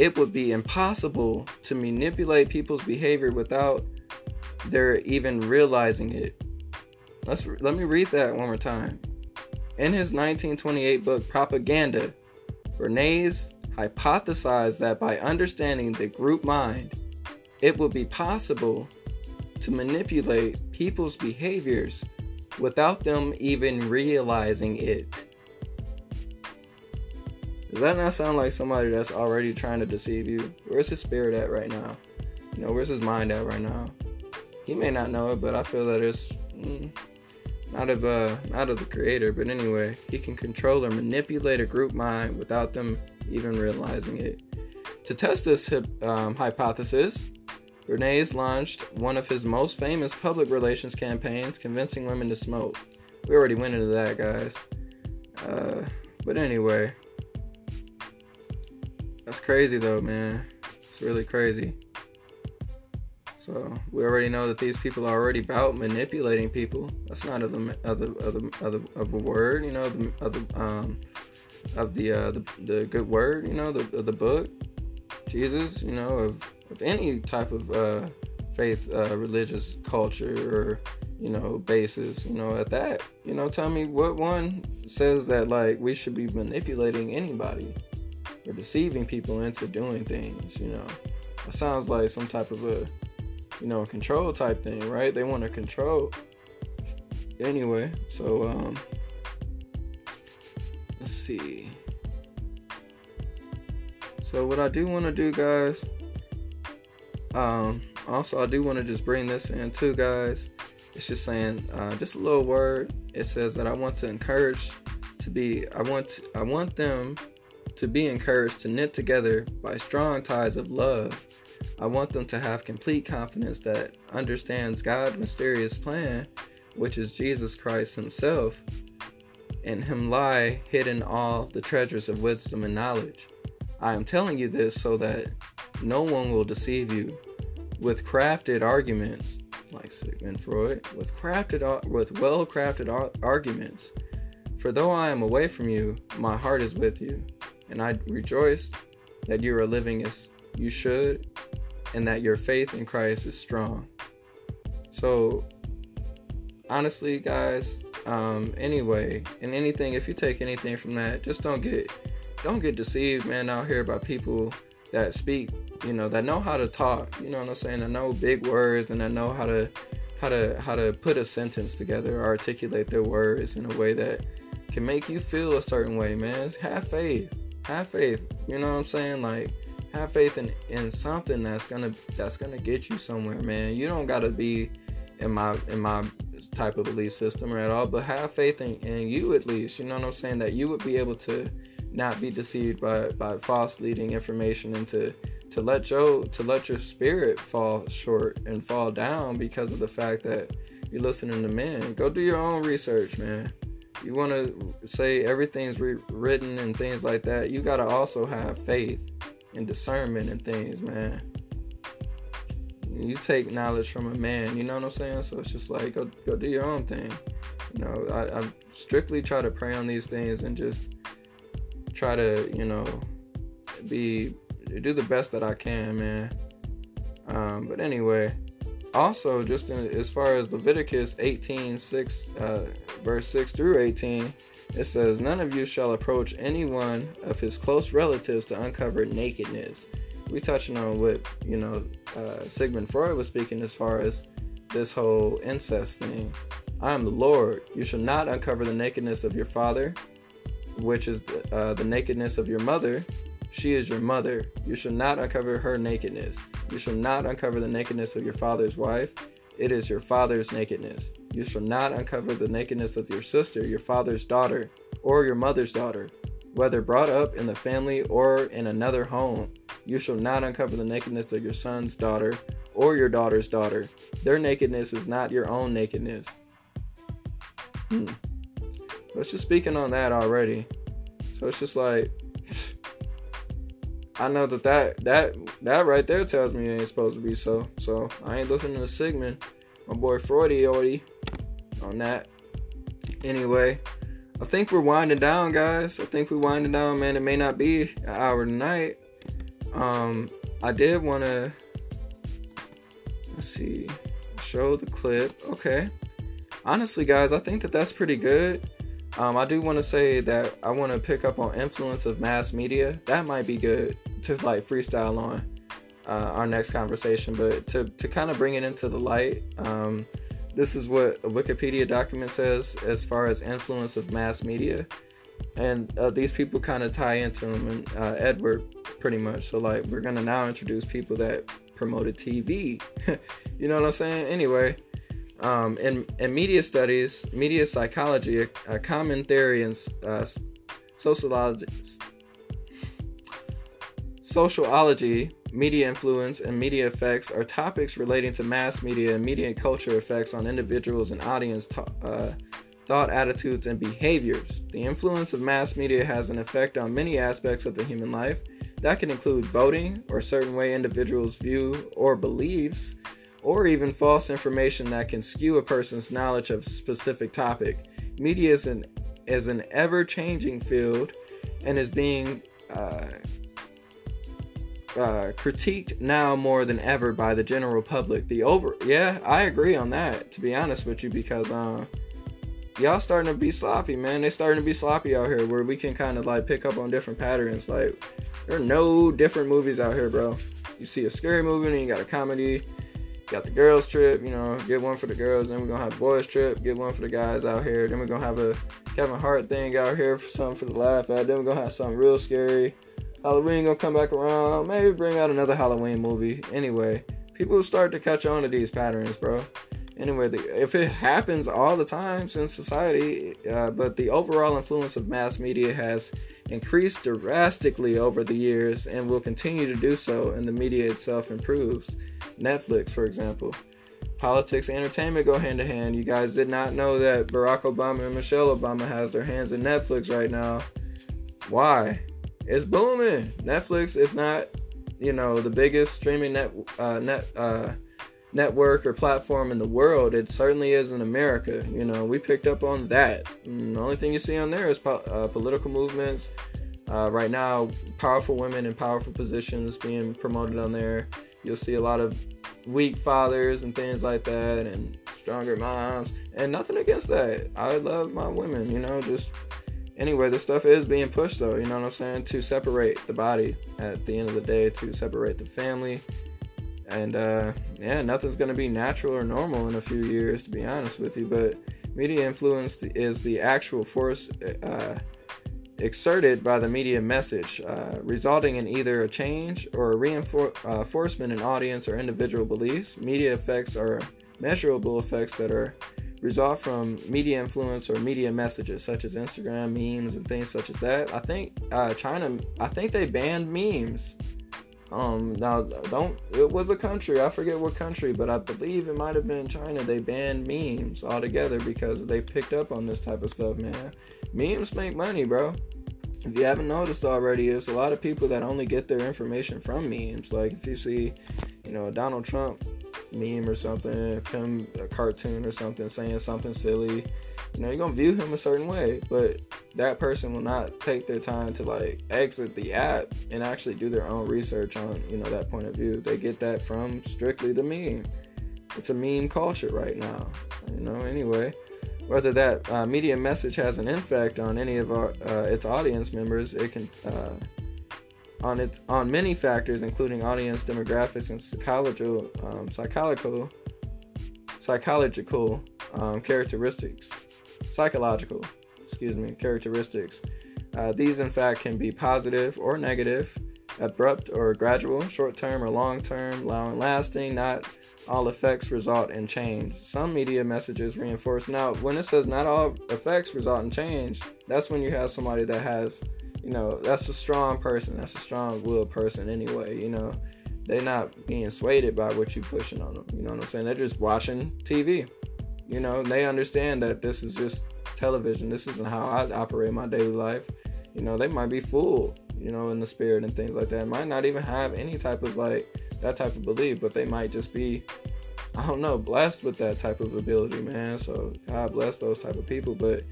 it would be impossible to manipulate people's behavior without their even realizing it. Let's let me read that one more time. In his 1928 book Propaganda, Bernays hypothesized that by understanding the group mind, it would be possible to manipulate people's behaviors without them even realizing it. Does that not sound like somebody that's already trying to deceive you? Where's his spirit at right now? You know, where's his mind at right now? He may not know it, but I feel that it's mm, not of uh, not of the creator. But anyway, he can control or manipulate a group mind without them even realizing it. To test this um, hypothesis, Bernays launched one of his most famous public relations campaigns, convincing women to smoke. We already went into that, guys. Uh, but anyway, that's crazy though, man. It's really crazy. So we already know that these people are already about manipulating people. That's not of the of the of the of, the, of a word, you know, the, of the um of the uh the, the good word, you know, the the book, Jesus, you know, of of any type of uh faith, uh, religious culture or you know basis, you know, at that, you know, tell me what one says that like we should be manipulating anybody or deceiving people into doing things, you know. It sounds like some type of a, you know, control type thing, right? They want to control. Anyway, so um let's see. So what I do want to do, guys, um also I do want to just bring this in too, guys. It's just saying uh, just a little word. It says that I want to encourage to be I want I want them to be encouraged to knit together by strong ties of love. I want them to have complete confidence that understands God's mysterious plan, which is Jesus Christ Himself, in him lie hidden all the treasures of wisdom and knowledge. I am telling you this so that no one will deceive you with crafted arguments, like Sigmund Freud, with crafted with well-crafted arguments. For though I am away from you, my heart is with you, and I rejoice that you are living as you should, and that your faith in Christ is strong. So, honestly, guys, um, anyway, and anything, if you take anything from that, just don't get don't get deceived, man, out here by people that speak, you know, that know how to talk. You know what I'm saying? That know big words and that know how to how to how to put a sentence together, articulate their words in a way that can make you feel a certain way, man. Have faith. Have faith. You know what I'm saying? Like have faith in, in something that's gonna that's gonna get you somewhere, man. You don't gotta be in my in my type of belief system or at all, but have faith in, in you at least. You know what I'm saying? That you would be able to not be deceived by, by false leading information and to, to let your to let your spirit fall short and fall down because of the fact that you're listening to men. Go do your own research, man. You want to say everything's re- written and things like that. You got to also have faith and discernment and things, man you take knowledge from a man, you know what I'm saying? So it's just like go go do your own thing. You know, I, I strictly try to pray on these things and just try to, you know, be do the best that I can, man. Um, but anyway, also just in, as far as Leviticus 18, 6, uh, verse 6 through 18, it says, None of you shall approach any one of his close relatives to uncover nakedness we touching on what you know uh, Sigmund Freud was speaking as far as this whole incest thing. I am the Lord. You shall not uncover the nakedness of your father, which is the, uh, the nakedness of your mother. She is your mother. You shall not uncover her nakedness. You shall not uncover the nakedness of your father's wife. It is your father's nakedness. You shall not uncover the nakedness of your sister, your father's daughter, or your mother's daughter, whether brought up in the family or in another home. You shall not uncover the nakedness of your son's daughter or your daughter's daughter. Their nakedness is not your own nakedness. Hmm. Let's just speaking on that already. So it's just like I know that that that that right there tells me it ain't supposed to be so. So I ain't listening to Sigmund, my boy Freudy already on that. Anyway, I think we're winding down, guys. I think we're winding down, man. It may not be an hour tonight, um, I did want to let's see, show the clip. Okay. Honestly, guys, I think that that's pretty good. Um, I do want to say that I want to pick up on influence of mass media. That might be good to like freestyle on uh, our next conversation, but to to kind of bring it into the light. Um, this is what a Wikipedia document says as far as influence of mass media and uh, these people kind of tie into him and uh, Edward pretty much. So like we're gonna now introduce people that promoted TV. you know what I'm saying? Anyway, um, in in media studies, media psychology, a, a common theory in uh, sociology, sociology, media influence, and media effects are topics relating to mass media and media culture effects on individuals and audience. uh, thought, attitudes, and behaviors. The influence of mass media has an effect on many aspects of the human life. That can include voting, or certain way individuals view or beliefs, or even false information that can skew a person's knowledge of a specific topic. Media is an, is an ever changing field and is being uh, uh, critiqued now more than ever by the general public. The over, yeah, I agree on that. To be honest with you, because uh, y'all starting to be sloppy, man. They starting to be sloppy out here where we can kind of like pick up on different patterns. Like there are no different movies out here, bro. You see a scary movie and you got a comedy. Got the girls trip, you know, get one for the girls. Then we're gonna have boys trip, get one for the guys out here. Then we're gonna have a Kevin Hart thing out here for something for the laugh at. Then we're gonna have something real scary. Halloween gonna come back around. Maybe bring out another Halloween movie. Anyway, people start to catch on to these patterns, bro anyway, the, if it happens all the time in society, uh, but the overall influence of mass media has increased drastically over the years and will continue to do so, and the media itself improves. Netflix, for example. politics and entertainment go hand in hand. You guys did not know that Barack Obama and Michelle Obama has their hands in Netflix right now. Why? It's booming. Netflix, if not, you know, the biggest streaming net uh, net uh, network or platform in the world, it certainly is in America. You know, we picked up on that. And the only thing you see on there is po- uh, political movements. Uh, right now, powerful women in powerful positions being promoted on there. You'll see a lot of weak fathers and things like that, and stronger moms. And nothing against that. I love my women, you know, just anyway, this stuff is being pushed though, you know what I'm saying? To separate the body at the end of the day, to separate the family. And uh, yeah, nothing's gonna be natural or normal in a few years, to be honest with you. But media influence is the actual force uh, exerted by the media message, uh, resulting in either a change or a reinforcement uh, in audience or individual beliefs. Media effects are measurable effects that are result from media influence or media messages such as Instagram memes and things such as that. I think uh, China, I think they banned memes. Um, now don't it was a country I forget what country, but I believe it might have been China. They banned memes altogether because they picked up on this type of stuff, man. Memes make money, bro. If you haven't noticed already, it's a lot of people that only get their information from memes. Like if you see, you know, Donald Trump meme or something, him a cartoon or something saying something silly, you know, you're gonna view him a certain way. But that person will not take their time to like exit the app and actually do their own research on, you know, that point of view. They get that from strictly the meme. It's a meme culture right now. You know, anyway. Whether that uh, media message has an effect on any of our, uh, its audience members, it can uh, on its on many factors, including audience demographics and psychological um, psychological psychological um, characteristics, psychological, excuse me, characteristics. Uh, these, in fact, can be positive or negative, abrupt or gradual, short term or long term, long lasting. Not all effects result in change. Some media messages reinforce. Now, when it says not all effects result in change, that's when you have somebody that has you know, that's a strong person. That's a strong willed person anyway, you know. They're not being swayed by what you're pushing on them. You know what I'm saying? They're just watching TV. You know, they understand that this is just television. This isn't how I operate my daily life. You know, they might be fooled, you know, in the spirit and things like that. Might not even have any type of like that type of belief, but they might just be I don't know, blessed with that type of ability, man. So God bless those type of people. But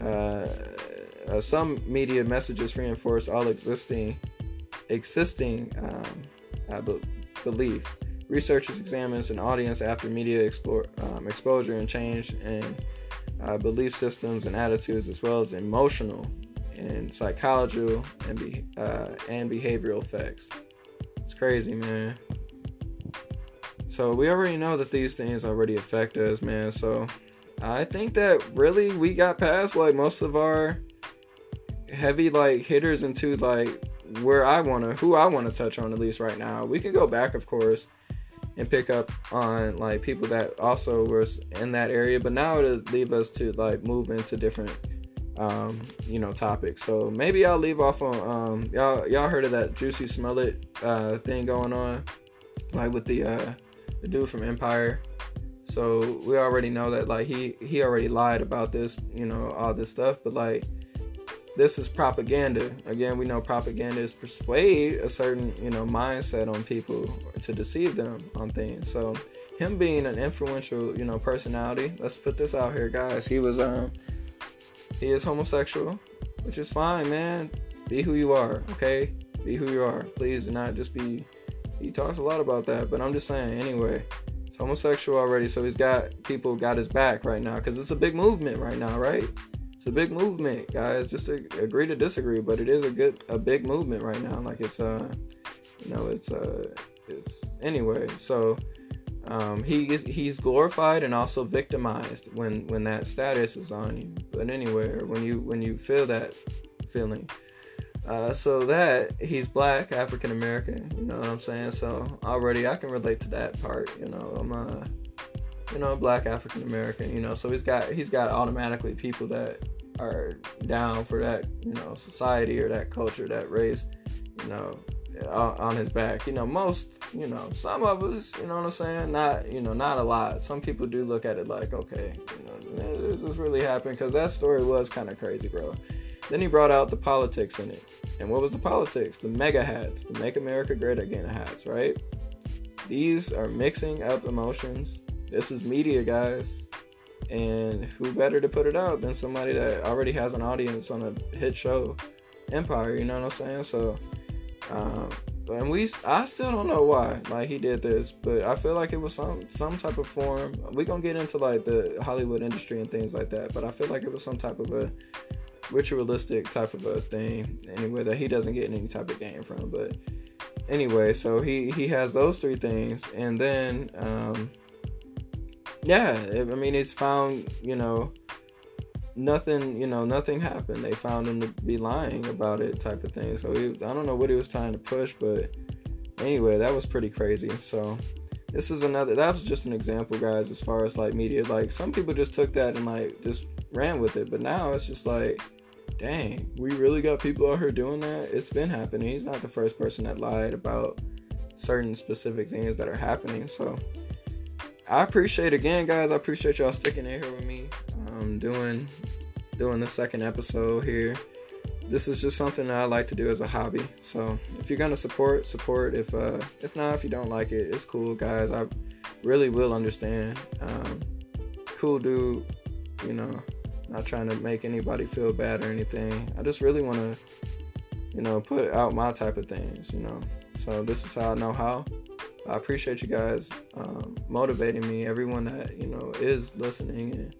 uh, uh, some media messages reinforce all existing existing um, uh, be- belief. Researchers examines an audience after media explore, um, exposure and change in uh, belief systems and attitudes, as well as emotional and psychological and be, uh, and behavioral effects. It's crazy, man. So we already know that these things already affect us, man. So I think that really we got past like most of our heavy like hitters into like where I want to, who I want to touch on at least right now. We can go back, of course, and pick up on like people that also were in that area, but now it'll leave us to like move into different, um, you know, topic. So maybe I'll leave off on um, y'all. Y'all heard of that Jussie Smollett uh, thing going on, like with the uh, the dude from Empire. So we already know that like he he already lied about this, you know, all this stuff, but like this is propaganda. Again, we know propaganda is persuade a certain, you know, mindset on people to deceive them on things. So him being an influential, you know, personality, let's put this out here, guys. He was um he is homosexual, which is fine, man. Be who you are, okay? Be who you are. Please do not just be he talks a lot about that, but I'm just saying anyway. He's homosexual already, so he's got people got his back right now because it's a big movement right now, right? it's a big movement, guys. Just to agree to disagree, but it is a good a big movement right now. Like it's uh, you know, it's uh, it's anyway. So um, he is, he's glorified and also victimized when when that status is on you. But anyway, when you when you feel that feeling. Uh, so that he's black, African American, you know what I'm saying? So already I can relate to that part, you know. I'm uh you know, black African American, you know, so he's got he's got automatically people that are down for that, you know, society or that culture, that race, you know, on his back. You know, most, you know, some of us, you know what I'm saying? Not, you know, not a lot. Some people do look at it like, okay, you know, is this really happened? Because that story was kind of crazy, bro. Then he brought out the politics in it. And what was the politics? The MAGA hats, the Make America Great Again hats, right? These are mixing up emotions. This is media, guys. And who better to put it out than somebody that already has an audience on a hit show, Empire, you know what I'm saying? So, um, and we, I still don't know why, like he did this, but I feel like it was some some type of form. We gonna get into like the Hollywood industry and things like that, but I feel like it was some type of a ritualistic type of a thing anyway that he doesn't get any type of gain from. But anyway, so he he has those three things, and then um, yeah, I mean it's found you know nothing you know nothing happened. They found him to be lying about it type of thing. So he, I don't know what he was trying to push, but anyway, that was pretty crazy. So this is another that was just an example guys as far as like media like some people just took that and like just ran with it but now it's just like dang, we really got people out here doing that. It's been happening. He's not the first person that lied about certain specific things that are happening. So I appreciate again, guys. I appreciate y'all sticking in here with me. Doing doing the second episode here. This is just something I like to do as a hobby. So if you're gonna support, support. If uh, if not, if you don't like it, it's cool, guys. I really will understand. Um, cool dude, you know not trying to make anybody feel bad or anything. I just really want to, you know, put out my type of things, you know. So this is how I know how. I appreciate you guys um, motivating me. Everyone that you know is listening and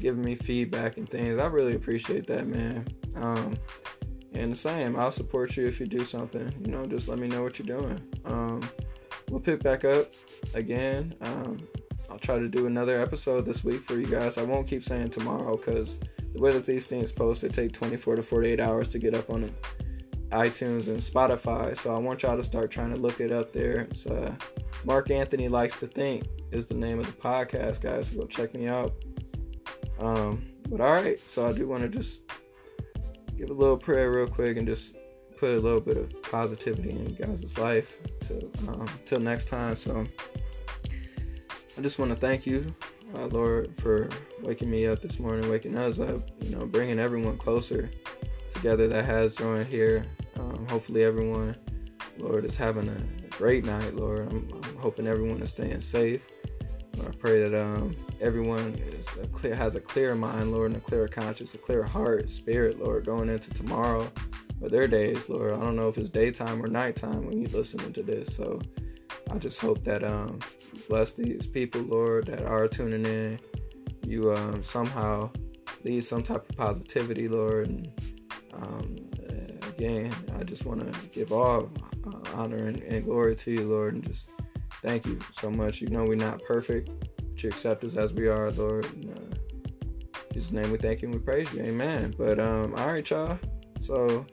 giving me feedback and things. I really appreciate that, man. Um, and the same, I'll support you if you do something. You know, just let me know what you're doing. Um, we'll pick back up again. Um, I'll try to do another episode this week for you guys. I won't keep saying tomorrow because the way that these things post, they take 24 to 48 hours to get up on iTunes and Spotify. So I want y'all to start trying to look it up there. It's uh, Mark Anthony Likes to Think is the name of the podcast, guys. So go check me out. Um, but all right, so I do want to just give a little prayer real quick and just put a little bit of positivity in you guys' life till um, till next time. So I just want to thank you, uh, Lord, for waking me up this morning, waking us up, you know, bringing everyone closer together that has joined here. Um, hopefully, everyone, Lord, is having a great night, Lord. I'm, I'm hoping everyone is staying safe. I pray that um, everyone a clear, has a clear mind, Lord, and a clear conscience, a clear heart, spirit, Lord, going into tomorrow or their days, Lord. I don't know if it's daytime or nighttime when you're listening to this, so I just hope that um, bless these people, Lord, that are tuning in. You um, somehow lead some type of positivity, Lord. And um, again, I just want to give all uh, honor and, and, glory to you, Lord, and just thank you so much. You know we're not perfect, but you accept us as we are, Lord. Uh, Jesus' name we thank you and we praise you. Amen. But um, all right, y'all. So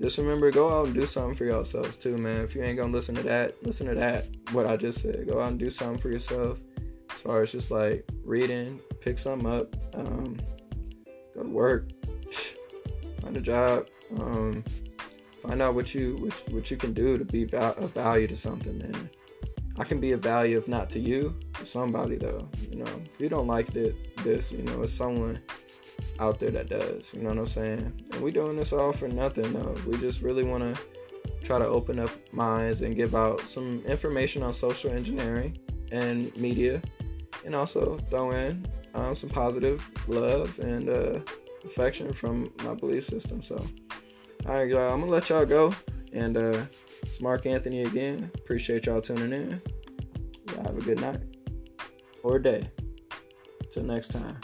just remember go out and do something for yourselves too, man. If you ain't gonna listen to that, listen to that. What I just said. Go out and do something for yourself. As far as just like reading, pick something up, um, go to work, find a job, um, find out what you what, what you can do to be val- value to something, man. I can be a value if not to you, to somebody though. You know, if you don't like it, this, you know, it's someone out there that does. You know what I'm saying? And we doing this all for nothing. though. We just really want to try to open up minds and give out some information on social engineering and media, and also throw in um, some positive love and uh, affection from my belief system. So, all right, y'all, I'm gonna let y'all go. And uh, it's Mark Anthony again. Appreciate y'all tuning in. Y'all have a good night or day. Till next time.